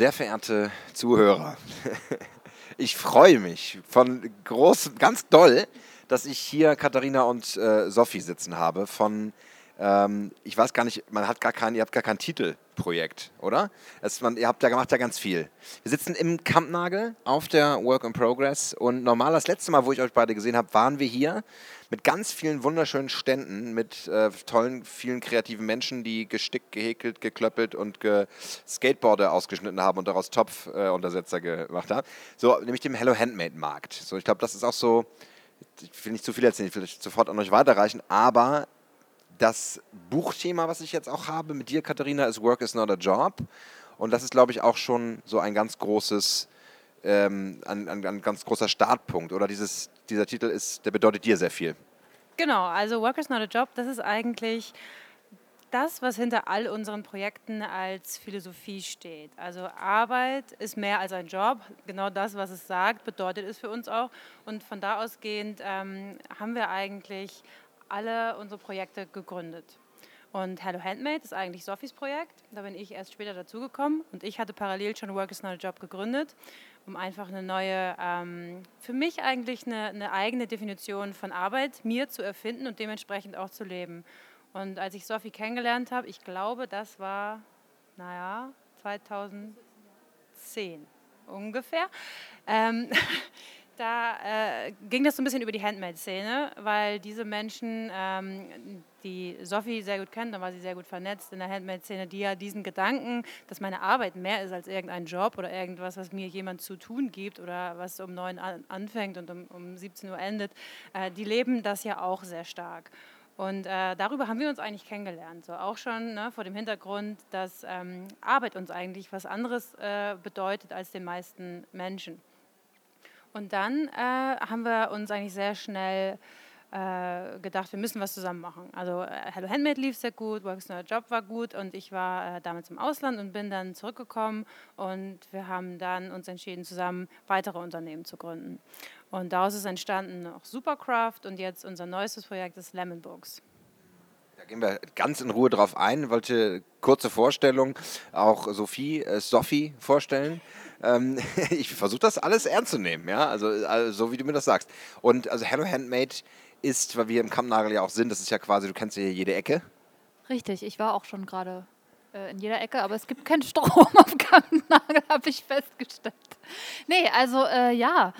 Sehr verehrte Zuhörer, ich freue mich von groß, ganz doll, dass ich hier Katharina und äh, Sophie sitzen habe von, ähm, ich weiß gar nicht, man hat gar keinen, ihr habt gar kein Titelprojekt, oder? Es, man, ihr habt ja gemacht ja ganz viel. Wir sitzen im Kampnagel auf der Work in Progress und normal das letzte Mal, wo ich euch beide gesehen habe, waren wir hier mit ganz vielen wunderschönen Ständen, mit äh, tollen, vielen kreativen Menschen, die gestickt, gehäkelt, geklöppelt und ge Skateboarder ausgeschnitten haben und daraus Topfuntersetzer äh, gemacht haben. So, nämlich dem Hello Handmade Markt. So, ich glaube, das ist auch so, ich will nicht zu viel erzählen, ich will sofort an euch weiterreichen, aber das Buchthema, was ich jetzt auch habe mit dir, Katharina, ist Work is not a Job. Und das ist, glaube ich, auch schon so ein ganz großes ähm, ein, ein, ein, ganz großer Startpunkt. Oder dieses, dieser Titel ist, der bedeutet dir sehr viel. Genau, also Work is not a Job, das ist eigentlich das, was hinter all unseren Projekten als Philosophie steht. Also Arbeit ist mehr als ein Job. Genau das, was es sagt, bedeutet es für uns auch. Und von da ausgehend ähm, haben wir eigentlich alle unsere Projekte gegründet. Und Hello Handmade ist eigentlich Sophies Projekt. Da bin ich erst später dazugekommen. Und ich hatte parallel schon Work is not a Job gegründet um einfach eine neue, ähm, für mich eigentlich eine, eine, eigene Definition von Arbeit mir zu erfinden und dementsprechend auch zu leben. Und als ich Sophie kennengelernt habe, ich glaube, das war, naja, 2010 ungefähr. Ähm, da äh, ging das so ein bisschen über die Handmade-Szene, weil diese Menschen, ähm, die Sophie sehr gut kennt, da war sie sehr gut vernetzt in der Handmade-Szene, die ja diesen Gedanken, dass meine Arbeit mehr ist als irgendein Job oder irgendwas, was mir jemand zu tun gibt oder was um neun anfängt und um, um 17 Uhr endet, äh, die leben das ja auch sehr stark. Und äh, darüber haben wir uns eigentlich kennengelernt. So auch schon ne, vor dem Hintergrund, dass ähm, Arbeit uns eigentlich was anderes äh, bedeutet als den meisten Menschen. Und dann äh, haben wir uns eigentlich sehr schnell äh, gedacht, wir müssen was zusammen machen. Also äh, Hello Handmade lief sehr gut, Works Neuer Job war gut und ich war äh, damals im Ausland und bin dann zurückgekommen und wir haben dann uns entschieden, zusammen weitere Unternehmen zu gründen. Und daraus ist entstanden noch Supercraft und jetzt unser neuestes Projekt ist Lemon Books. Gehen wir ganz in Ruhe drauf ein. Wollte kurze Vorstellung auch Sophie, äh, Sophie vorstellen. Ähm, ich versuche das alles ernst zu nehmen, ja, also, also, so wie du mir das sagst. Und also Hello Handmade ist, weil wir im Kampnagel ja auch sind, das ist ja quasi, du kennst ja jede Ecke. Richtig, ich war auch schon gerade äh, in jeder Ecke, aber es gibt keinen Strom auf Kampnagel, habe ich festgestellt. Nee, also äh, ja,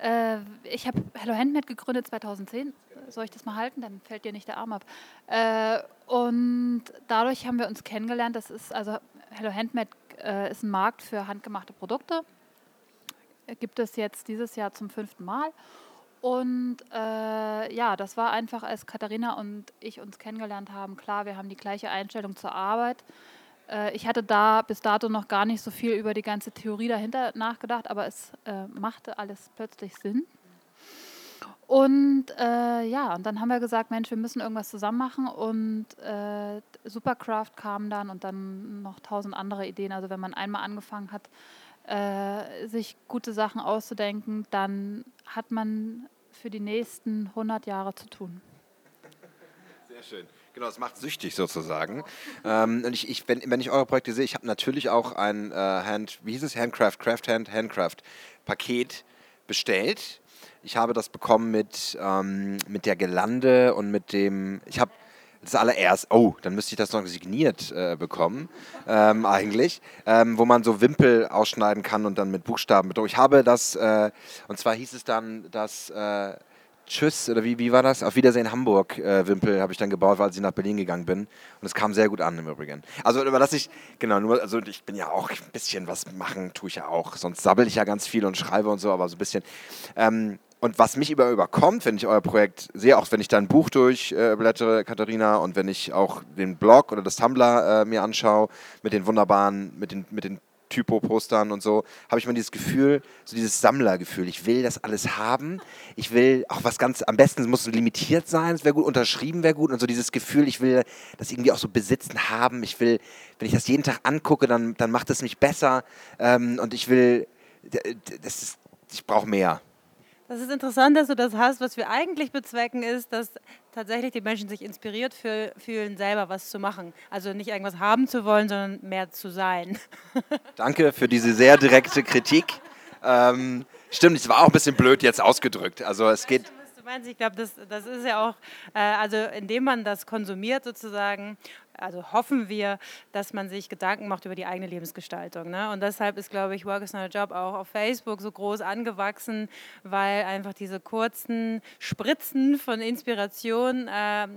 äh, ich habe Hello Handmade gegründet 2010. Soll ich das mal halten? Dann fällt dir nicht der Arm ab. Äh, und dadurch haben wir uns kennengelernt. Das ist also Hello Handmade äh, ist ein Markt für handgemachte Produkte. Gibt es jetzt dieses Jahr zum fünften Mal. Und äh, ja, das war einfach, als Katharina und ich uns kennengelernt haben, klar, wir haben die gleiche Einstellung zur Arbeit. Äh, ich hatte da bis dato noch gar nicht so viel über die ganze Theorie dahinter nachgedacht, aber es äh, machte alles plötzlich Sinn. Und äh, ja, und dann haben wir gesagt, Mensch, wir müssen irgendwas zusammen machen. Und äh, Supercraft kam dann und dann noch tausend andere Ideen. Also wenn man einmal angefangen hat, äh, sich gute Sachen auszudenken, dann hat man für die nächsten 100 Jahre zu tun. Sehr schön. Genau, es macht süchtig sozusagen. Ähm, und ich, ich, wenn, wenn ich eure Projekte sehe, ich habe natürlich auch ein äh, Hand, wie hieß es, Handcraft, Craft Hand, Handcraft Paket bestellt. Ich habe das bekommen mit, ähm, mit der Gelande und mit dem, ich habe das allererst, oh, dann müsste ich das noch signiert äh, bekommen, ähm, eigentlich, ähm, wo man so Wimpel ausschneiden kann und dann mit Buchstaben bedruckt. Ich habe das, äh, und zwar hieß es dann, dass äh, Tschüss, oder wie, wie war das? Auf Wiedersehen Hamburg äh, Wimpel habe ich dann gebaut, weil ich nach Berlin gegangen bin. Und es kam sehr gut an im Übrigen. Also überlasse ich, genau, nur, also ich bin ja auch ein bisschen was machen, tue ich ja auch. Sonst sabbel ich ja ganz viel und schreibe und so, aber so ein bisschen. Ähm, und was mich über überkommt, wenn ich euer Projekt sehe, auch wenn ich dein Buch durchblättere, äh, Katharina, und wenn ich auch den Blog oder das Tumblr äh, mir anschaue, mit den wunderbaren, mit den, mit den Typo-Postern und so, habe ich mal dieses Gefühl, so dieses Sammlergefühl. Ich will das alles haben. Ich will auch was ganz, am besten muss es limitiert sein, es wäre gut, unterschrieben wäre gut. Und so dieses Gefühl, ich will das irgendwie auch so besitzen haben. Ich will, wenn ich das jeden Tag angucke, dann, dann macht es mich besser. Ähm, und ich will, das ist, ich brauche mehr. Das ist interessant, dass du das hast. Was wir eigentlich bezwecken, ist, dass tatsächlich die Menschen sich inspiriert fühlen, selber was zu machen. Also nicht irgendwas haben zu wollen, sondern mehr zu sein. Danke für diese sehr direkte Kritik. Ähm, stimmt, es war auch ein bisschen blöd jetzt ausgedrückt. Also es geht. Ich glaube, das, das ist ja auch, äh, also indem man das konsumiert sozusagen, also hoffen wir, dass man sich Gedanken macht über die eigene Lebensgestaltung. Ne? Und deshalb ist, glaube ich, Work is not a Job auch auf Facebook so groß angewachsen, weil einfach diese kurzen Spritzen von Inspiration äh,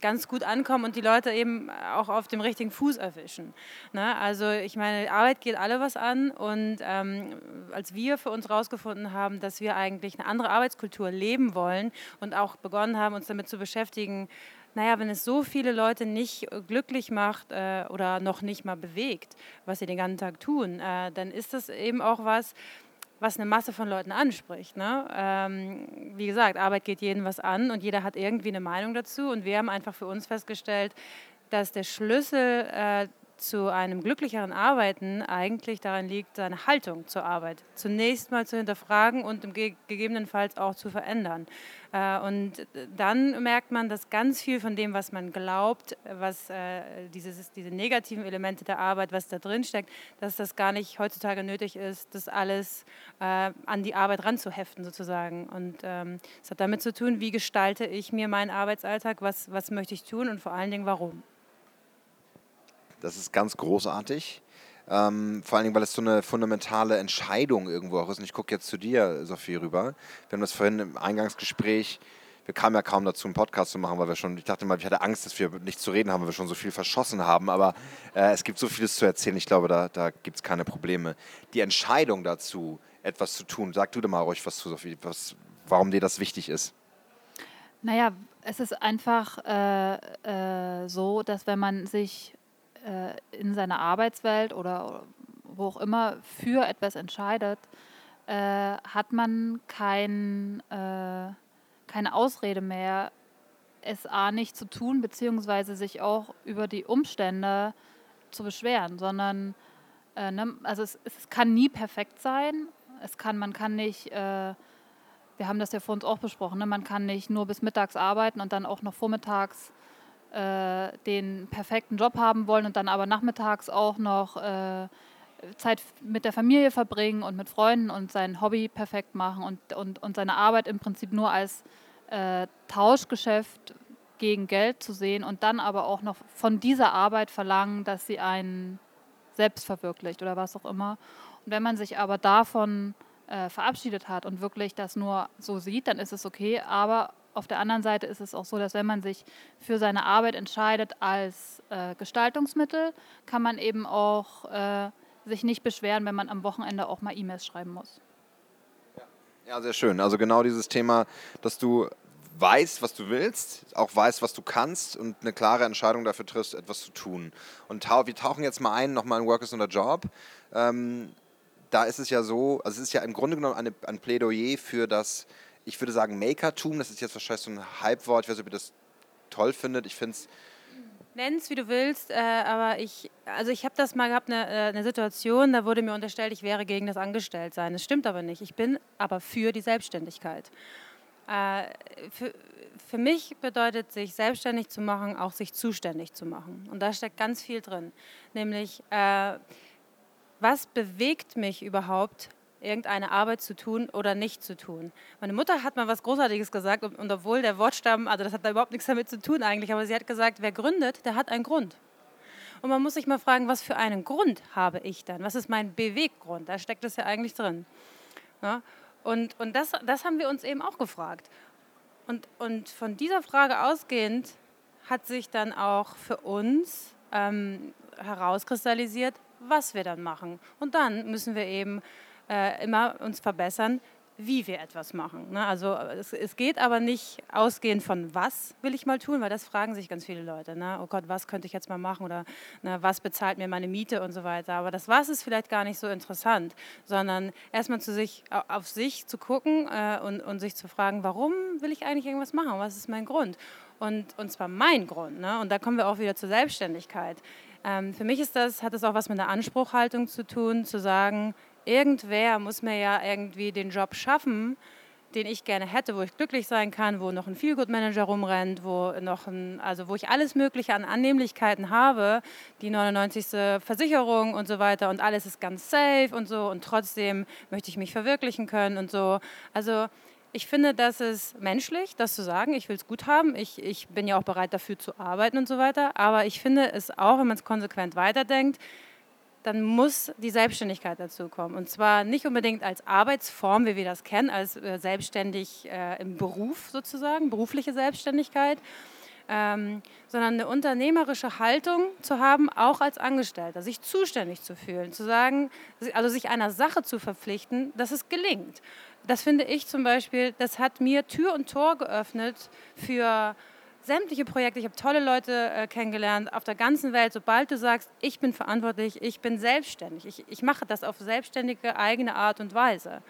ganz gut ankommen und die Leute eben auch auf dem richtigen Fuß erwischen. Ne? Also ich meine, Arbeit geht alle was an und ähm, als wir für uns herausgefunden haben, dass wir eigentlich eine andere Arbeitskultur leben wollen und auch begonnen haben, uns damit zu beschäftigen, naja, wenn es so viele Leute nicht äh, glücklich macht äh, oder noch nicht mal bewegt, was sie den ganzen Tag tun, äh, dann ist das eben auch was, was eine Masse von Leuten anspricht. Ne? Ähm, wie gesagt, Arbeit geht jeden was an und jeder hat irgendwie eine Meinung dazu. Und wir haben einfach für uns festgestellt, dass der Schlüssel äh, zu einem glücklicheren Arbeiten eigentlich darin liegt, seine Haltung zur Arbeit zunächst mal zu hinterfragen und gegebenenfalls auch zu verändern. Äh, und dann merkt man, dass ganz viel von dem, was man glaubt, was äh, dieses, diese negativen Elemente der Arbeit, was da drin steckt, dass das gar nicht heutzutage nötig ist, das alles äh, an die Arbeit ranzuheften sozusagen. Und ähm, es hat damit zu tun, wie gestalte ich mir meinen Arbeitsalltag, was, was möchte ich tun und vor allen Dingen warum. Das ist ganz großartig. Ähm, vor allen Dingen, weil es so eine fundamentale Entscheidung irgendwo auch ist. Und ich gucke jetzt zu dir, Sophie, rüber. Wir haben das vorhin im Eingangsgespräch, wir kamen ja kaum dazu, einen Podcast zu machen, weil wir schon, ich dachte mal, ich hatte Angst, dass wir nichts zu reden haben, weil wir schon so viel verschossen haben. Aber äh, es gibt so vieles zu erzählen. Ich glaube, da, da gibt es keine Probleme. Die Entscheidung dazu, etwas zu tun, sag du dir mal ruhig was zu, Sophie, was, warum dir das wichtig ist. Naja, es ist einfach äh, äh, so, dass wenn man sich äh, in seiner Arbeitswelt oder wo auch immer für etwas entscheidet, äh, hat man kein, äh, keine Ausrede mehr, es A nicht zu tun, beziehungsweise sich auch über die Umstände zu beschweren, sondern äh, ne, also es, es, kann nie perfekt sein. Es kann, man kann nicht, äh, wir haben das ja vor uns auch besprochen, ne, man kann nicht nur bis mittags arbeiten und dann auch noch vormittags äh, den perfekten Job haben wollen und dann aber nachmittags auch noch äh, Zeit mit der Familie verbringen und mit Freunden und sein Hobby perfekt machen und, und, und seine Arbeit im Prinzip nur als äh, Tauschgeschäft gegen Geld zu sehen und dann aber auch noch von dieser Arbeit verlangen, dass sie einen selbst verwirklicht oder was auch immer. Und wenn man sich aber davon äh, verabschiedet hat und wirklich das nur so sieht, dann ist es okay. Aber auf der anderen Seite ist es auch so, dass wenn man sich für seine Arbeit entscheidet als äh, Gestaltungsmittel, kann man eben auch äh, sich nicht beschweren, wenn man am Wochenende auch mal E-Mails schreiben muss. Ja, sehr schön. Also genau dieses Thema, dass du weißt, was du willst, auch weißt, was du kannst und eine klare Entscheidung dafür triffst, etwas zu tun. Und wir tauchen jetzt mal ein, nochmal in Work is not a Job. Ähm, da ist es ja so, also es ist ja im Grunde genommen eine, ein Plädoyer für das ich würde sagen Makertum, das ist jetzt wahrscheinlich so ein Hypewort, ich weiß nicht, ob ihr das toll findet. Ich finde es. Nenn es, wie du willst, äh, aber ich, also ich habe das mal gehabt, eine, äh, eine Situation, da wurde mir unterstellt, ich wäre gegen das Angestelltsein. Das stimmt aber nicht. Ich bin aber für die Selbstständigkeit. Äh, für, für mich bedeutet sich selbstständig zu machen, auch sich zuständig zu machen. Und da steckt ganz viel drin. Nämlich, äh, was bewegt mich überhaupt, irgendeine Arbeit zu tun oder nicht zu tun. Meine Mutter hat mal was Großartiges gesagt und, obwohl der Wortstamm, also das hat da überhaupt nichts damit zu tun eigentlich, aber sie hat gesagt, wer gründet, der hat einen Grund. Und man muss sich mal fragen, was für einen Grund habe ich dann? Was ist mein Beweggrund? Da steckt es ja eigentlich drin. Ja? Und, und das, das haben wir uns eben auch gefragt. Und, und von dieser Frage ausgehend hat sich dann auch für uns ähm, herauskristallisiert, was wir dann machen. Und dann müssen wir eben äh, immer uns verbessern, wie wir etwas machen. Ne? Also es, es, geht aber nicht ausgehend von was will ich mal tun, weil das fragen sich ganz viele Leute. Ne? Oh Gott, was könnte ich jetzt mal machen oder ne, was bezahlt mir meine Miete und so weiter. Aber das was ist vielleicht gar nicht so interessant, sondern erstmal zu sich, auf sich zu gucken äh, und, und sich zu fragen, warum will ich eigentlich irgendwas machen? Was ist mein Grund? Und, und zwar mein Grund. Ne? Und da kommen wir auch wieder zur Selbstständigkeit. Ähm, für mich ist das, hat es auch was mit der Anspruchhaltung zu tun, zu sagen, irgendwer muss mir ja irgendwie den Job schaffen, den ich gerne hätte, wo ich glücklich sein kann, wo noch ein Feelgood-Manager rumrennt, wo noch ein, also wo ich alles Mögliche an Annehmlichkeiten habe, die 99. Versicherung und so weiter und alles ist ganz safe und so und trotzdem möchte ich mich verwirklichen können und so. Also ich finde, das ist menschlich, das zu sagen. Ich will es gut haben. Ich, ich bin ja auch bereit dafür zu arbeiten und so weiter. Aber ich finde es auch, wenn man es konsequent weiterdenkt, dann muss die Selbstständigkeit dazu kommen. Und zwar nicht unbedingt als Arbeitsform, wie wir das kennen, als äh, selbstständig äh, im Beruf sozusagen, berufliche Selbstständigkeit, ähm, sondern eine unternehmerische Haltung zu haben, auch als Angestellter, sich zuständig zu fühlen, zu sagen, also sich einer Sache zu verpflichten, dass es gelingt. Das finde ich zum Beispiel, das hat mir Tür und Tor geöffnet für sämtliche Projekte, ich habe tolle Leute äh, kennengelernt auf der ganzen Welt. Sobald du sagst, ich bin verantwortlich, ich bin selbstständig, ich, ich mache das auf selbstständige eigene Art und Weise.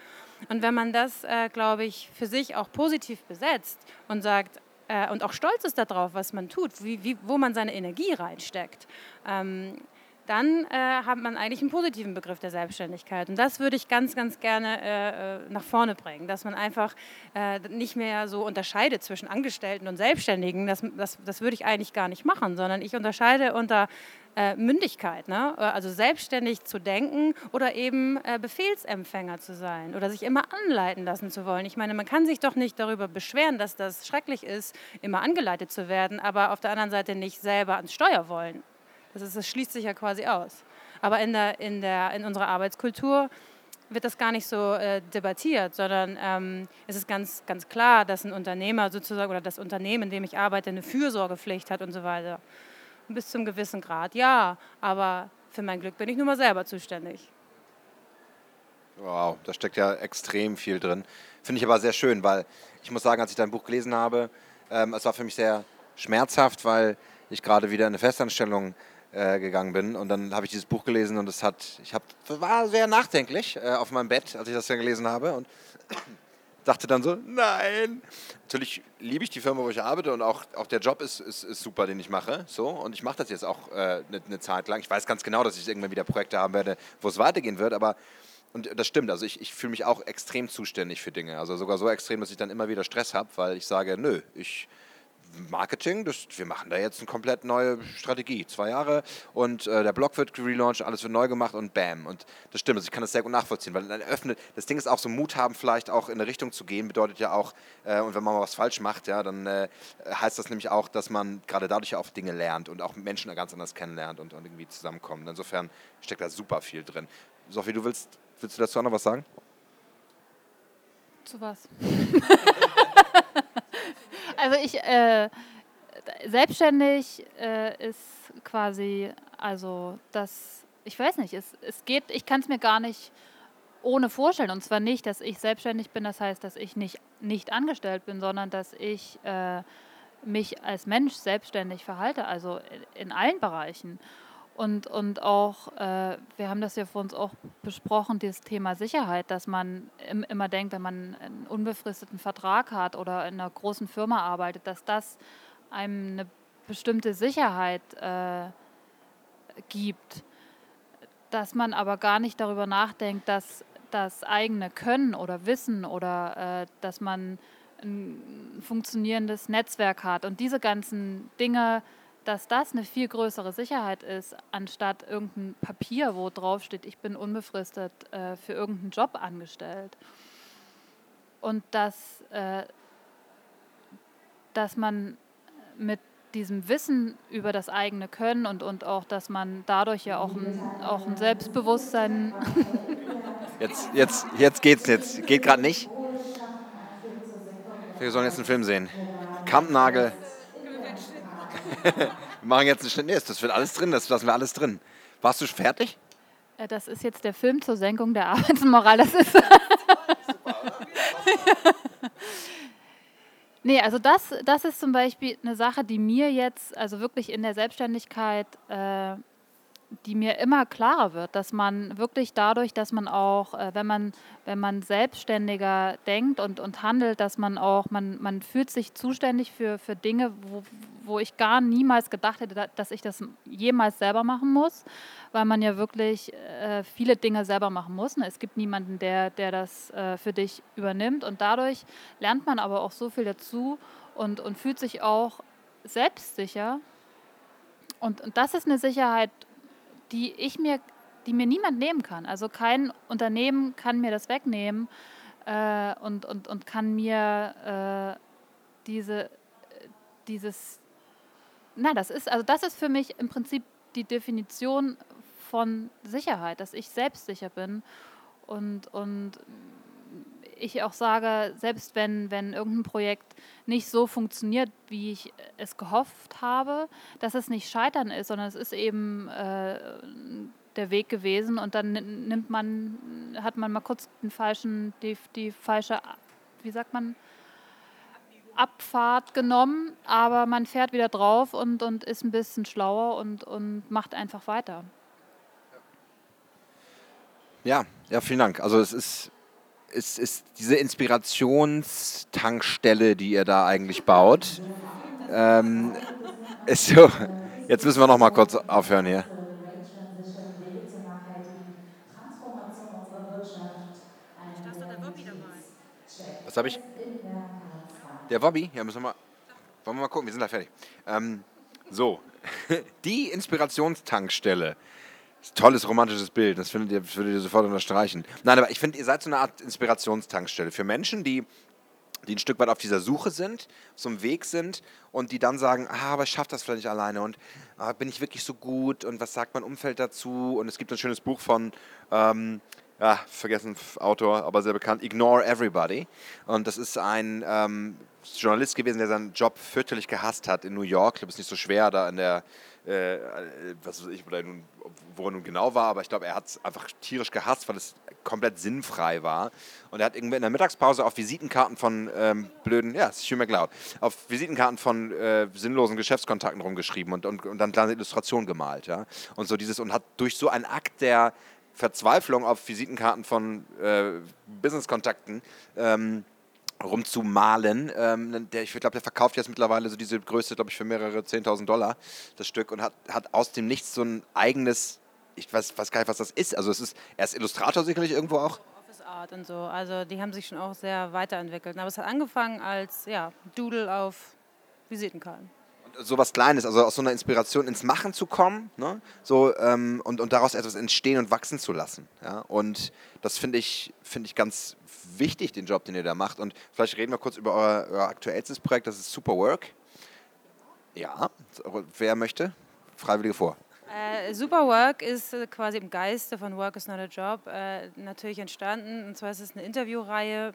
Und wenn man das, äh, glaube ich, für sich auch positiv besetzt und sagt, äh, und auch stolz ist darauf, was man tut, wie, wie, wo man seine Energie reinsteckt, ähm, dann äh, hat man eigentlich einen positiven Begriff der Selbstständigkeit. Und das würde ich ganz, ganz gerne äh, äh, nach vorne bringen, dass man einfach äh, nicht mehr so unterscheidet zwischen Angestellten und Selbstständigen. Das, das, das würde ich eigentlich gar nicht machen, sondern ich unterscheide unter äh, Mündigkeit, ne? Äh, also selbstständig zu denken oder eben Befehlsempfänger zu sein oder sich immer anleiten lassen zu wollen. Ich meine, man kann sich doch nicht darüber beschweren, dass das schrecklich ist, immer angeleitet zu werden, aber auf der anderen Seite nicht selber ans Steuer wollen. Das, ist, das schließt sich ja quasi aus. Aber in, der, in, der, in unserer Arbeitskultur wird das gar nicht so äh, debattiert, sondern ähm, es ist ganz, ganz klar, dass ein Unternehmer sozusagen oder das Unternehmen, in dem ich arbeite, eine Fürsorgepflicht hat und so weiter. Und bis zum gewissen Grad, ja, aber für mein Glück bin ich nun mal selber zuständig. Wow, da steckt ja extrem viel drin. Finde ich aber sehr schön, weil ich muss sagen, als ich dein Buch gelesen habe, ähm, es war für mich sehr schmerzhaft, weil ich gerade wieder in eine Festanstellung äh, gegangen bin. Und dann habe ich dieses Buch gelesen und es hat, ich hab, war sehr nachdenklich äh, auf meinem Bett, als ich das dann gelesen habe. Und dachte dann so, nein. Natürlich liebe ich die Firma, wo ich arbeite und auch, auch der Job ist, ist, ist super, den ich mache. So, und ich mache das jetzt auch eine äh, ne Zeit lang. Ich weiß ganz genau, dass ich irgendwann wieder Projekte haben werde, wo es weitergehen wird, aber und das stimmt, also ich, ich fühle mich auch extrem zuständig für Dinge. Also sogar so extrem, dass ich dann immer wieder Stress habe, weil ich sage, nö, ich, Marketing, das, wir machen da jetzt eine komplett neue Strategie. Zwei Jahre und äh, der Blog wird relaunched, alles wird neu gemacht und bam. Und das stimmt, also ich kann das sehr gut nachvollziehen, weil dann öffnet, das Ding ist auch so Mut haben, vielleicht auch in eine Richtung zu gehen, bedeutet ja auch, äh, und wenn man mal was falsch macht, ja, dann äh, heißt das nämlich auch, dass man gerade dadurch ja auch Dinge lernt und auch Menschen ganz anders kennenlernt und, und irgendwie zusammenkommen. Insofern steckt da super viel drin. Sophie, du willst, willst du dazu auch noch was sagen? Zu was? also ich, äh, selbstständig äh, ist quasi, also das, ich weiß nicht, es, es geht, ich kann es mir gar nicht ohne vorstellen. Und zwar nicht, dass ich selbstständig bin, das heißt, dass ich nicht, nicht angestellt bin, sondern dass ich äh, mich als Mensch selbstständig verhalte, also in allen Bereichen. Und, und auch, äh, wir haben das ja vor uns auch besprochen, dieses Thema Sicherheit, dass man im, immer denkt, wenn man einen unbefristeten Vertrag hat oder in einer großen Firma arbeitet, dass das einem eine bestimmte Sicherheit äh, gibt. Dass man aber gar nicht darüber nachdenkt, dass das eigene Können oder Wissen oder äh, dass man ein funktionierendes Netzwerk hat und diese ganzen Dinge, dass das eine viel größere Sicherheit ist, anstatt irgendein Papier, wo drauf steht, ich bin unbefristet äh, für irgendeinen Job angestellt. Und dass, äh, dass man mit diesem Wissen über das eigene Können und, und auch, dass man dadurch ja auch ein, auch ein Selbstbewusstsein. Jetzt, jetzt, jetzt geht's jetzt. Geht gerade nicht. Wir sollen jetzt einen Film sehen. Kampnagel wir machen jetzt einen Schnitt. Nee, das wird alles drin, das lassen wir alles drin. Warst du fertig? Äh, das ist jetzt der Film zur Senkung der Arbeitsmoral. Das ist. nee, also das, das ist zum Beispiel eine Sache, die mir jetzt, also wirklich in der Selbstständigkeit, äh, die mir immer klarer wird, dass man wirklich dadurch, dass man auch, äh, wenn man, wenn man selbstständiger denkt und, und handelt, dass man auch, man, man fühlt sich zuständig für, für Dinge, wo, wo ich gar niemals gedacht hätte, dass ich das jemals selber machen muss, weil man ja wirklich äh, viele Dinge selber machen muss. Ne? Es gibt niemanden, der, der das äh, für dich übernimmt und dadurch lernt man aber auch so viel dazu und, und fühlt sich auch selbstsicher. Und, und das ist eine Sicherheit, die ich mir, die mir niemand nehmen kann. Also kein Unternehmen kann mir das wegnehmen äh, und, und, und kann mir äh, diese, dieses, na, das ist, also das ist für mich im Prinzip die Definition von Sicherheit, dass ich selbstsicher bin und, und ich auch sage, selbst wenn, wenn irgendein Projekt nicht so funktioniert, wie ich es gehofft habe, dass es nicht Scheitern ist, sondern es ist eben äh, der Weg gewesen und dann nimmt man, hat man mal kurz den falschen, die, die falsche, wie sagt man, Abfahrt genommen, aber man fährt wieder drauf und, und ist ein bisschen schlauer und, und macht einfach weiter. Ja, ja, vielen Dank. Also es ist ist, ist diese Inspirationstankstelle, die ihr da eigentlich baut. Ähm, ist so. Jetzt müssen wir noch mal kurz aufhören hier. Was habe ich? Der Wobby? Ja, müssen wir mal. Wollen wir mal gucken, wir sind da fertig. Ähm, so, die Inspirationstankstelle Tolles romantisches Bild, das, findet ihr, würdet ihr sofort unterstreichen. Nein, aber ich finde, ihr seid so eine Art Inspirationstankstelle für Menschen, die, die ein Stück weit auf dieser Suche sind, so einem Weg sind und die dann sagen, ah, aber ich schaffe das vielleicht nicht alleine und ah, bin ich wirklich so gut und was sagt mein Umfeld dazu? Und es gibt ein schönes Buch von, ähm, ja, vergessen Autor, aber sehr bekannt, Ignore Everybody. Und das ist ein ähm, Journalist gewesen, der seinen Job fürchterlich gehasst hat in New York. Ich glaube, es ist nicht so schwer, da in der äh, was weiß ich, wo er nun genau war, aber ich glaube, er hat es einfach tierisch gehasst, weil es komplett sinnfrei war. Und er hat irgendwie in der Mittagspause auf Visitenkarten von ähm, blöden, ja, es ist Hugh McLeod, auf Visitenkarten von äh, sinnlosen Geschäftskontakten rumgeschrieben und, und, und dann kleine Illustrationen gemalt, ja. Und so dieses, und hat durch so einen Akt der Verzweiflung auf Visitenkarten von äh, Businesskontakten ähm, rumzumalen. Ähm, der, ich glaube, der verkauft jetzt mittlerweile so diese Größe, glaube ich, für mehrere 10.000 Dollar das Stück und hat, hat aus dem Nichts so ein eigenes, ich weiß, weiß gar nicht, was das ist. Also es ist, er ist Illustrator sicherlich irgendwo auch. Office Art und so, also die haben sich schon auch sehr weiterentwickelt. Aber es hat angefangen als ja, Doodle auf Visitenkarten sowas Kleines, also aus so einer Inspiration ins Machen zu kommen, ne? so, ähm, und, und daraus etwas entstehen und wachsen zu lassen. Ja? Und das finde ich, find ich ganz wichtig, den Job, den ihr da macht. Und vielleicht reden wir kurz über euer, euer aktuellstes Projekt, das ist Super Work. Ja, wer möchte? Freiwillige vor. Äh, Super ist äh, quasi im Geiste von Work is not a Job äh, natürlich entstanden. Und zwar ist es eine Interviewreihe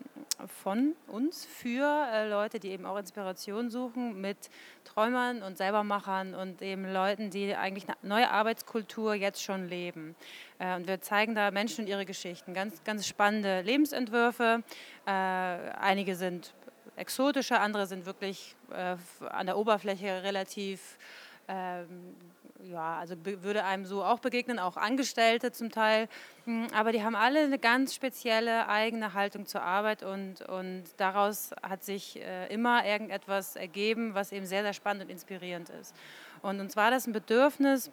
von uns für äh, Leute, die eben auch Inspiration suchen mit Träumern und Selbermachern und eben Leuten, die eigentlich eine neue Arbeitskultur jetzt schon leben. Äh, und wir zeigen da Menschen und ihre Geschichten. Ganz, ganz spannende Lebensentwürfe. Äh, einige sind exotischer, andere sind wirklich an der Oberfläche relativ ähm, ja, also würde einem so auch begegnen, auch Angestellte zum Teil. Hm, aber die haben alle eine ganz spezielle eigene Haltung zur Arbeit und, und daraus hat sich äh, immer irgendetwas ergeben, was eben sehr, sehr spannend und inspirierend ist. Und uns war das ein Bedürfnis,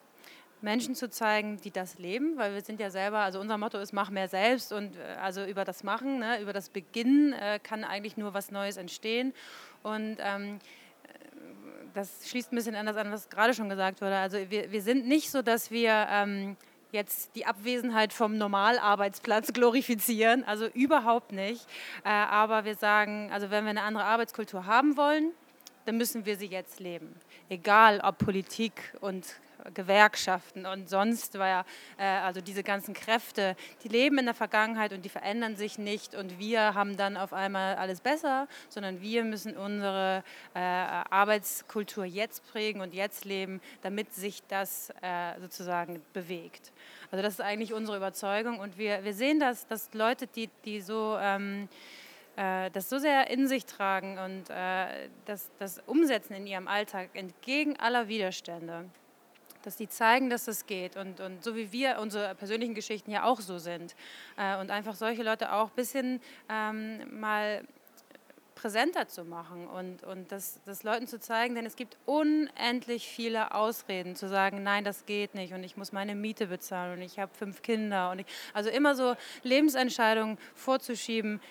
Menschen zu zeigen, die das leben, weil wir sind ja selber, also unser Motto ist, mach mehr selbst und äh, also über das Machen, ne, über das Beginnen äh, kann eigentlich nur was Neues entstehen. Und ähm, das schließt ein bisschen anders an, was gerade schon gesagt wurde. Also wir, wir sind nicht so, dass wir ähm, jetzt die Abwesenheit vom Normalarbeitsplatz glorifizieren, also überhaupt nicht. Äh, aber wir sagen, also wenn wir eine andere Arbeitskultur haben wollen, dann müssen wir sie jetzt leben. Egal ob Politik und Gewerkschaften und sonst war ja, äh, also diese ganzen Kräfte, die leben in der Vergangenheit und die verändern sich nicht und wir haben dann auf einmal alles besser, sondern wir müssen unsere äh, Arbeitskultur jetzt prägen und jetzt leben, damit sich das äh, sozusagen bewegt. Also das ist eigentlich unsere Überzeugung und wir, wir sehen das, dass Leute, die, die so ähm, äh, das so sehr in sich tragen und äh, das, das umsetzen in ihrem Alltag entgegen aller Widerstände. Dass die zeigen, dass es geht und, und so wie wir unsere persönlichen Geschichten ja auch so sind äh, und einfach solche Leute auch ein bisschen ähm, mal präsenter zu machen und, und das, das Leuten zu zeigen, denn es gibt unendlich viele Ausreden zu sagen, nein, das geht nicht und ich muss meine Miete bezahlen und ich habe fünf Kinder und ich, also immer so Lebensentscheidungen vorzuschieben,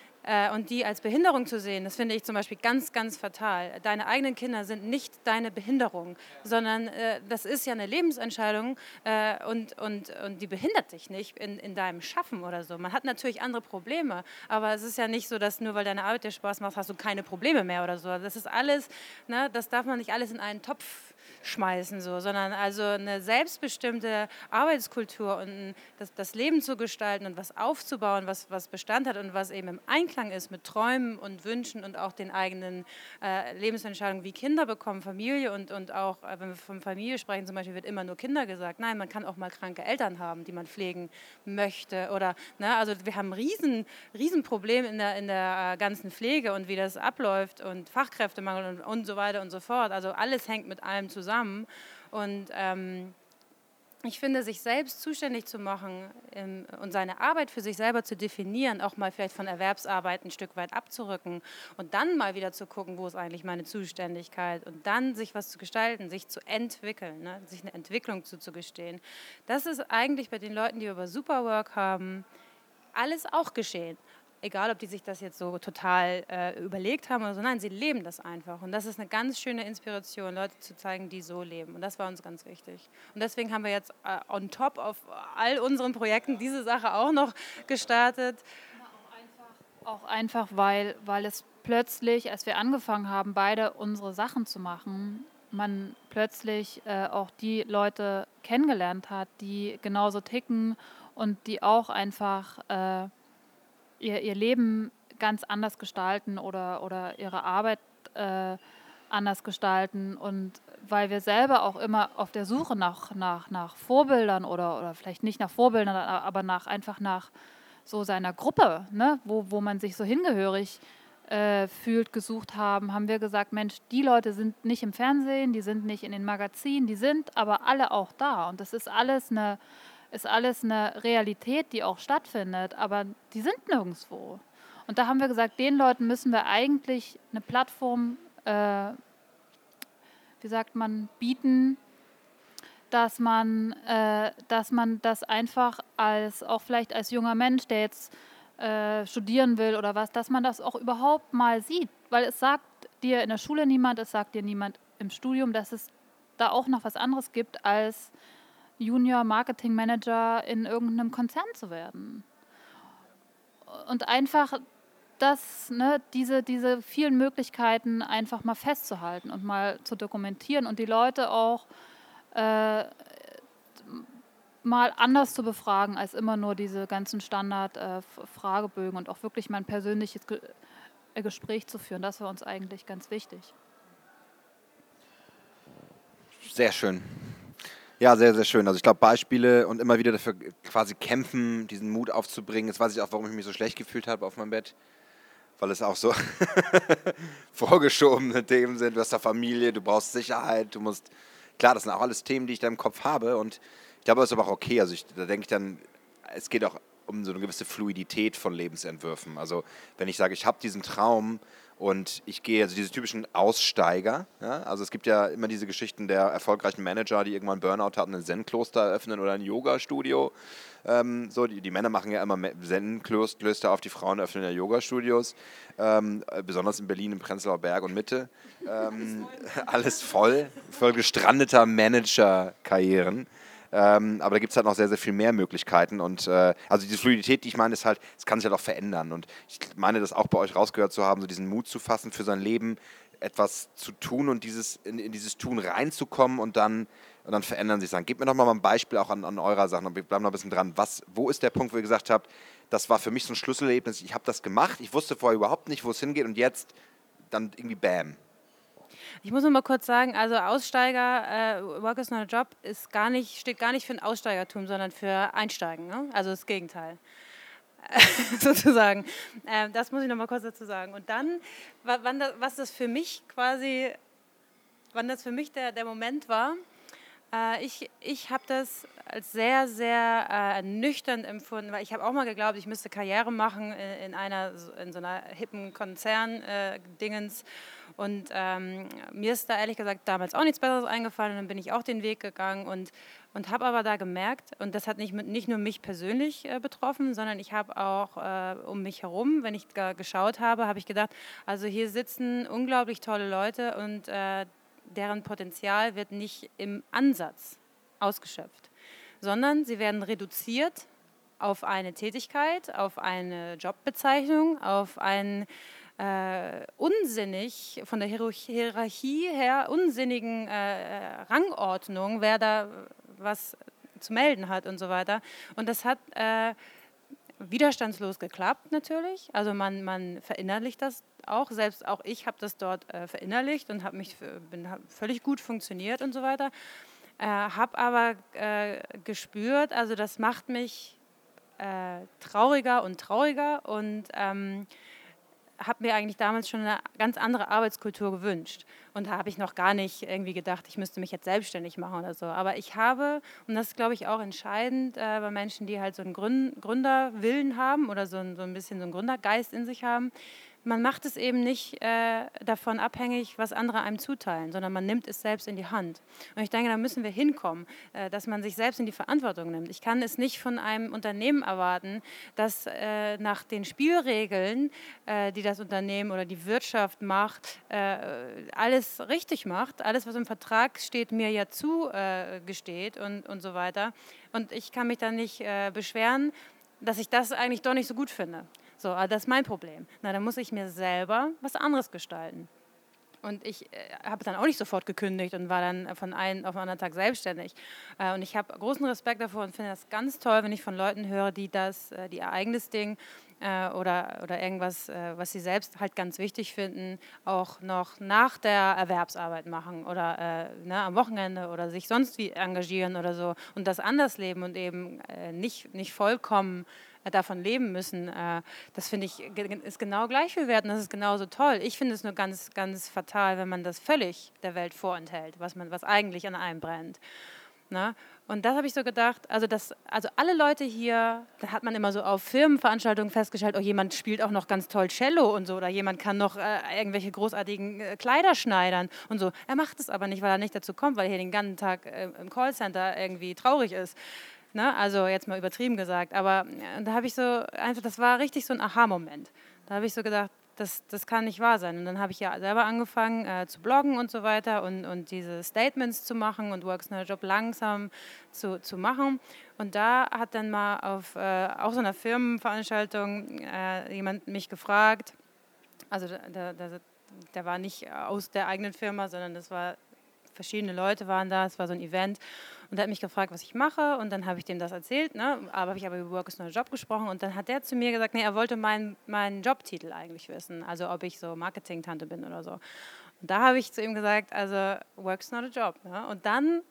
und die als Behinderung zu sehen, das finde ich zum Beispiel ganz, ganz fatal. Deine eigenen Kinder sind nicht deine Behinderung, sondern äh, das ist ja eine Lebensentscheidung äh, und, und, und die behindert dich nicht in, in deinem Schaffen oder so. Man hat natürlich andere Probleme, aber es ist ja nicht so, dass nur weil deine Arbeit dir Spaß macht, hast du keine Probleme mehr oder so. Das ist alles, ne, das darf man nicht alles in einen Topf schmeißen, so, sondern also eine selbstbestimmte Arbeitskultur und das, das Leben zu gestalten und was aufzubauen, was, was Bestand hat und was eben im Einklang ist mit Träumen und Wünschen und auch den eigenen äh, Lebensentscheidungen wie Kinder bekommen, Familie und, und auch, äh, wenn wir von Familie sprechen, zum Beispiel wird immer nur Kinder gesagt. Nein, man kann auch mal kranke Eltern haben, die man pflegen möchte oder, ne, also wir haben ein riesen, riesen in der, in der äh, ganzen Pflege und wie das abläuft und Fachkräftemangel und, und so weiter und so fort. Also alles hängt mit allem zusammen zusammen. Und ähm, ich finde, sich selbst zuständig zu machen ähm, und seine Arbeit für sich selber zu definieren, auch mal vielleicht von Erwerbsarbeit ein Stück weit abzurücken und dann mal wieder zu gucken, wo ist eigentlich meine Zuständigkeit und dann sich was zu gestalten, sich zu entwickeln, ne? sich eine Entwicklung zuzugestehen. Das ist eigentlich bei den Leuten, die über Superwork haben, alles auch geschehen egal ob die sich das jetzt so total äh, überlegt haben oder so, nein, sie leben das einfach. Und das ist eine ganz schöne Inspiration, Leute zu zeigen, die so leben. Und das war uns ganz wichtig. Und deswegen haben wir jetzt äh, on top auf all unseren Projekten diese Sache auch noch gestartet. Auch einfach, weil, weil es plötzlich, als wir angefangen haben, beide unsere Sachen zu machen, man plötzlich äh, auch die Leute kennengelernt hat, die genauso ticken und die auch einfach äh, ihr, ihr Leben ganz anders gestalten oder, oder ihre Arbeit äh, anders gestalten. Und weil wir selber auch immer auf der Suche nach, nach, nach Vorbildern oder, oder vielleicht nicht nach Vorbildern, aber nach, einfach nach so seiner Gruppe, ne? wo, wo man sich so hingehörig äh, fühlt, gesucht haben, haben wir gesagt, Mensch, die Leute sind nicht im Fernsehen, die sind nicht in den Magazinen, die sind aber alle auch da. Und das ist alles eine ist alles eine Realität, die auch stattfindet, aber die sind nirgendwo. Und da haben wir gesagt, den Leuten müssen wir eigentlich eine Plattform, äh, wie sagt man, bieten, dass man, äh, dass man das einfach als, auch vielleicht als junger Mensch, der jetzt äh, studieren will oder was, dass man das auch überhaupt mal sieht. Weil es sagt dir in der Schule niemand, es sagt dir niemand im Studium, dass es da auch noch was anderes gibt als Junior Marketing Manager in irgendeinem Konzern zu werden. Und einfach das, ne, diese, diese vielen Möglichkeiten einfach mal festzuhalten und mal zu dokumentieren und die Leute auch äh, mal anders zu befragen als immer nur diese ganzen Standard-Fragebögen äh, und auch wirklich mal ein persönliches Ge äh, Gespräch zu führen. Das war uns eigentlich ganz wichtig. Sehr schön. Ja, sehr, sehr schön. Also ich glaube, Beispiele und immer wieder dafür quasi kämpfen, diesen Mut aufzubringen. Jetzt weiß ich auch, warum ich mich so schlecht gefühlt habe auf meinem Bett. Weil es auch so vorgeschobene Themen sind. Du hast da Familie, du brauchst Sicherheit, du musst. Klar, das sind auch alles Themen, die ich da im Kopf habe. Und ich glaube, das ist aber auch okay. Also ich, da denke ich dann, es geht auch um so eine gewisse Fluidität von Lebensentwürfen. Also wenn ich sage, ich habe diesen Traum, und ich gehe, also diese typischen Aussteiger, ja? also es gibt ja immer diese Geschichten der erfolgreichen Manager, die irgendwann Burnout hatten, ein Zen-Kloster eröffnen oder ein Yoga-Studio. Ähm, so, die, die Männer machen ja immer Zen-Klöster auf, die Frauen öffnen ja Yoga-Studios, ähm, besonders in Berlin, im Prenzlauer Berg und Mitte. Ähm, alles voll, voll gestrandeter Manager-Karrieren. Ähm, aber da gibt es halt noch sehr, sehr viel mehr Möglichkeiten. Und äh, also diese Fluidität, die ich meine, ist halt, es kann sich halt auch verändern. Und ich meine, das auch bei euch rausgehört zu haben, so diesen Mut zu fassen für sein Leben, etwas zu tun und dieses, in, in dieses Tun reinzukommen und dann, und dann verändern sich Sachen. Gebt mir noch mal ein Beispiel auch an, an eurer Sachen und wir bleiben noch ein bisschen dran. Was, wo ist der Punkt, wo ihr gesagt habt, das war für mich so ein Schlüsselerlebnis, ich habe das gemacht, ich wusste vorher überhaupt nicht, wo es hingeht und jetzt dann irgendwie Bam. Ich muss noch mal kurz sagen, also Aussteiger, äh, Work is not a Job, ist gar nicht, steht gar nicht für ein Aussteigertum, sondern für Einsteigen. Ne? Also das Gegenteil. sozusagen. Äh, das muss ich noch mal kurz dazu sagen. Und dann, das, was das für mich quasi, wann das für mich der, der Moment war, Äh, ich ich habe das als sehr, sehr äh, ernüchternd empfunden, weil ich habe auch mal geglaubt, ich müsste Karriere machen in, in einer in so einer hippen Konzern-Dingens. Äh, und ähm, mir ist da ehrlich gesagt damals auch nichts Besseres eingefallen und dann bin ich auch den Weg gegangen und, und habe aber da gemerkt, und das hat nicht, nicht nur mich persönlich äh, betroffen, sondern ich habe auch äh, um mich herum, wenn ich geschaut habe, habe ich gedacht, also hier sitzen unglaublich tolle Leute und äh, deren Potenzial wird nicht im Ansatz ausgeschöpft, sondern sie werden reduziert auf eine Tätigkeit, auf eine Jobbezeichnung, auf einen äh, unsinnig, von der Hierarchie her unsinnigen äh, Rangordnung, wer da was zu melden hat und so weiter. Und das hat äh, widerstandslos geklappt natürlich. Also man, man verinnerlicht das auch. Selbst auch ich habe das dort äh, verinnerlicht und habe mich bin hab völlig gut funktioniert und so weiter. Äh, habe aber äh, gespürt, also das macht mich äh, trauriger und trauriger und ähm, habe mir eigentlich damals schon eine ganz andere Arbeitskultur gewünscht. Und da habe ich noch gar nicht irgendwie gedacht, ich müsste mich jetzt selbstständig machen oder so. Aber ich habe, und das ist, glaube ich, auch entscheidend äh, bei Menschen, die halt so einen Gründerwillen haben oder so ein, so ein bisschen so einen Gründergeist in sich haben, man macht es eben nicht äh, davon abhängig, was andere einem zuteilen, sondern man nimmt es selbst in die Hand. Und ich denke, da müssen wir hinkommen, äh, dass man sich selbst in die Verantwortung nimmt. Ich kann es nicht von einem Unternehmen erwarten, das äh, nach den Spielregeln, äh, die das Unternehmen oder die Wirtschaft macht, äh, alles richtig macht. Alles, was im Vertrag steht, mir ja zugesteht und, und so weiter. Und ich kann mich dann nicht äh, beschweren, dass ich das eigentlich doch nicht so gut finde. So, ah, das ist mein Problem. Na, dann muss ich mir selber was anderes gestalten. Und ich äh, habe dann auch nicht sofort gekündigt und war dann von einem auf den anderen Tag selbstständig. Äh, und ich habe großen Respekt davor und finde das ganz toll, wenn ich von Leuten höre, die das, äh, die ihr eigenes Ding äh, oder, oder irgendwas, äh, was sie selbst halt ganz wichtig finden, auch noch nach der Erwerbsarbeit machen oder äh, ne, am Wochenende oder sich sonst wie engagieren oder so und das anders leben und eben nicht, nicht vollkommen davon leben müssen, äh, das finde ich ist genau gleich viel wert und das ist genauso toll. Ich finde es nur ganz, ganz fatal, wenn man das völlig der Welt vorenthält, was, man, was eigentlich an einem brennt. Ne? Und das habe ich so gedacht, also, das, also alle Leute hier, da hat man immer so auf Firmenveranstaltungen festgestellt, oh, jemand spielt auch noch ganz toll Cello und so, oder jemand kann noch äh, irgendwelche großartigen äh, Kleider schneidern und so. Er macht es aber nicht, weil er nicht dazu kommt, weil er hier den ganzen Tag äh, im Callcenter irgendwie traurig ist. Ne? Also jetzt mal übertrieben gesagt. Aber äh, da habe ich so einfach, das war richtig so ein Aha-Moment. Da habe ich so gedacht, das, das kann nicht wahr sein. Und dann habe ich ja selber angefangen äh, zu bloggen und so weiter und, und diese Statements zu machen und Works Not Job langsam zu, zu machen. Und da hat dann mal auf äh, auch so einer Firmenveranstaltung äh, jemand mich gefragt, also der, der, der war nicht aus der eigenen Firma, sondern das war verschiedene Leute waren da, es war so ein Event und er hat mich gefragt, was ich mache und dann habe ich dem das erzählt, ne? aber habe ich aber über Work is not a Job gesprochen und dann hat der zu mir gesagt, nee, er wollte meinen, meinen Jobtitel eigentlich wissen, also ob ich so Marketing-Tante bin oder so. Und da habe ich zu ihm gesagt, also Work is not a Job. Ne? Und dann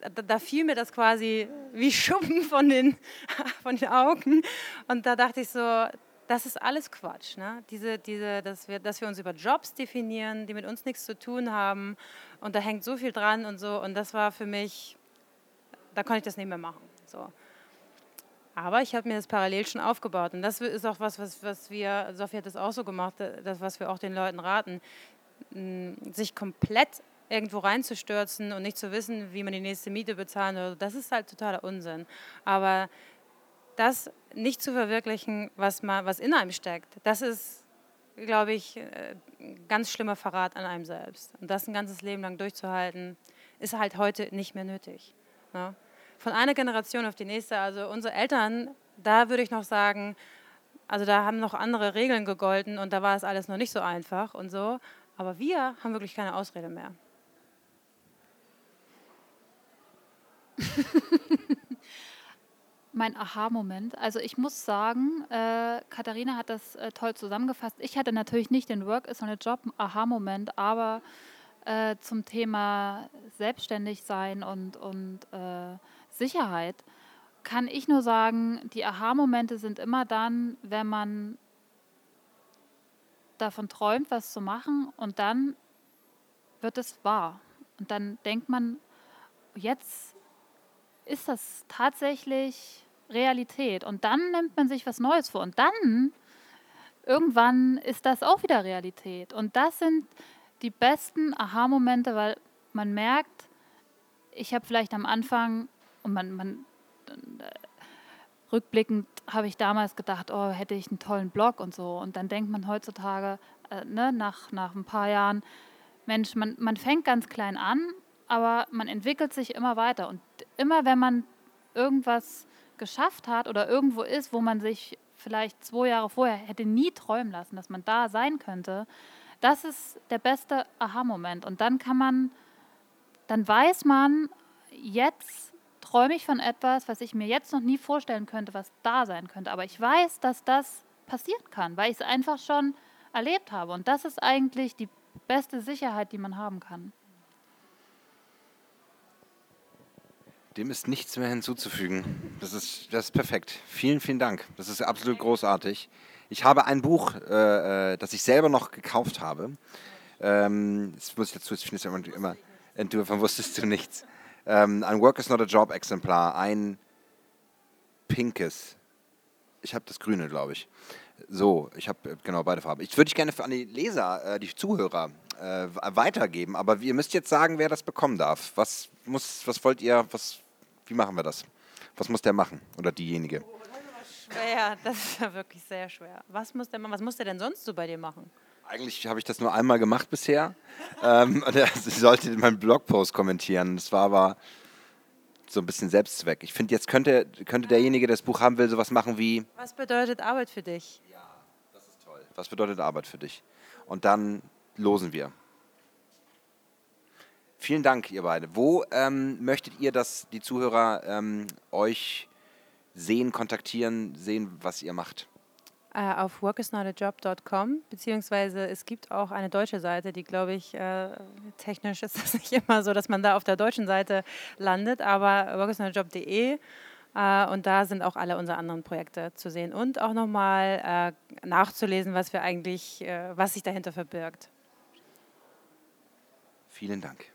da, da, fiel mir das quasi wie Schuppen von den, von den Augen. Und da dachte ich so, das ist alles Quatsch. Ne? Diese, diese, dass, wir, dass wir uns über Jobs definieren, die mit uns nichts zu tun haben. Und da hängt so viel dran und so. Und das war für mich, da konnte ich das nicht mehr machen. So. Aber ich habe mir das parallel schon aufgebaut. Und das ist auch was, was, was wir, Sophie hat das auch so gemacht, das, was wir auch den Leuten raten, sich komplett irgendwo reinzustürzen und nicht zu wissen, wie man die nächste Miete bezahlen würde. Das ist halt totaler Unsinn. Aber das nicht zu verwirklichen, was, man, was in einem steckt, das ist, glaube ich, ein äh, ganz schlimmer Verrat an einem selbst. Und das ein ganzes Leben lang durchzuhalten, ist halt heute nicht mehr nötig. Ne? Von einer Generation auf die nächste, also unsere Eltern, da würde ich noch sagen, also da haben noch andere Regeln gegolten und da war es alles noch nicht so einfach und so. Aber wir haben wirklich keine Ausrede mehr. mein Aha-Moment. Also ich muss sagen, äh, Katharina hat das äh, toll zusammengefasst. Ich hatte natürlich nicht den Work is on a Job Aha-Moment, aber äh, zum Thema selbstständig sein und, und äh, Sicherheit kann ich nur sagen, die Aha-Momente sind immer dann, wenn man davon träumt, was zu machen und dann wird es wahr. Und dann denkt man, jetzt ist das tatsächlich Realität. Und dann nimmt man sich was Neues vor. Und dann, irgendwann ist das auch wieder Realität. Und das sind die besten Aha-Momente, weil man merkt, ich habe vielleicht am Anfang, und man, man äh, rückblickend habe ich damals gedacht, oh, hätte ich einen tollen Blog und so. Und dann denkt man heutzutage, äh, ne, nach, nach ein paar Jahren, Mensch, man, man fängt ganz klein an, aber man entwickelt sich immer weiter. Und immer wenn man irgendwas geschafft hat oder irgendwo ist, wo man sich vielleicht zwei Jahre vorher hätte nie träumen lassen, dass man da sein könnte, das ist der beste Aha-Moment. Und dann kann man, dann weiß man, jetzt träume ich von etwas, was ich mir jetzt noch nie vorstellen könnte, was da sein könnte. Aber ich weiß, dass das passieren kann, weil ich es einfach schon erlebt habe. Und das ist eigentlich die beste Sicherheit, die man haben kann. Dem ist nichts mehr hinzuzufügen. Das ist, das ist perfekt. Vielen, vielen Dank. Das ist absolut großartig. Ich habe ein Buch, äh, äh das ich selber noch gekauft habe. Ähm, das muss ich dazu, ich finde es immer, immer davon wusstest du nichts. Ähm, ein Work is not a Job Exemplar, ein pinkes. Ich habe das grüne, glaube ich. So, ich habe äh, genau beide Farben. Ich würde ich gerne an die Leser, äh, die Zuhörer äh, weitergeben, aber ihr müsst jetzt sagen, wer das bekommen darf. Was muss, was wollt ihr, was, wie machen wir das? Was muss der machen oder diejenige? Schwer, das ist ja wirklich sehr schwer. Was muss der machen? Was muss der denn sonst so bei dir machen? Eigentlich habe ich das nur einmal gemacht bisher. ähm, sie sollte meinen Blogpost kommentieren. Das war aber so ein bisschen Selbstzweck. Ich finde, jetzt könnte, könnte derjenige, der das Buch haben will, sowas machen wie. Was bedeutet Arbeit für dich? Ja, das ist toll. Was bedeutet Arbeit für dich? Und dann losen wir. Vielen Dank, ihr beide. Wo ähm, möchtet ihr, dass die Zuhörer ähm, euch sehen, kontaktieren, sehen, was ihr macht? Äh, auf workisnotajob.com, beziehungsweise es gibt auch eine deutsche Seite, die glaube ich, äh, technisch ist das nicht immer so, dass man da auf der deutschen Seite landet, aber workisnotajob.de äh, und da sind auch alle unsere anderen Projekte zu sehen und auch nochmal äh, nachzulesen, was wir eigentlich, äh, was sich dahinter verbirgt. Vielen Dank.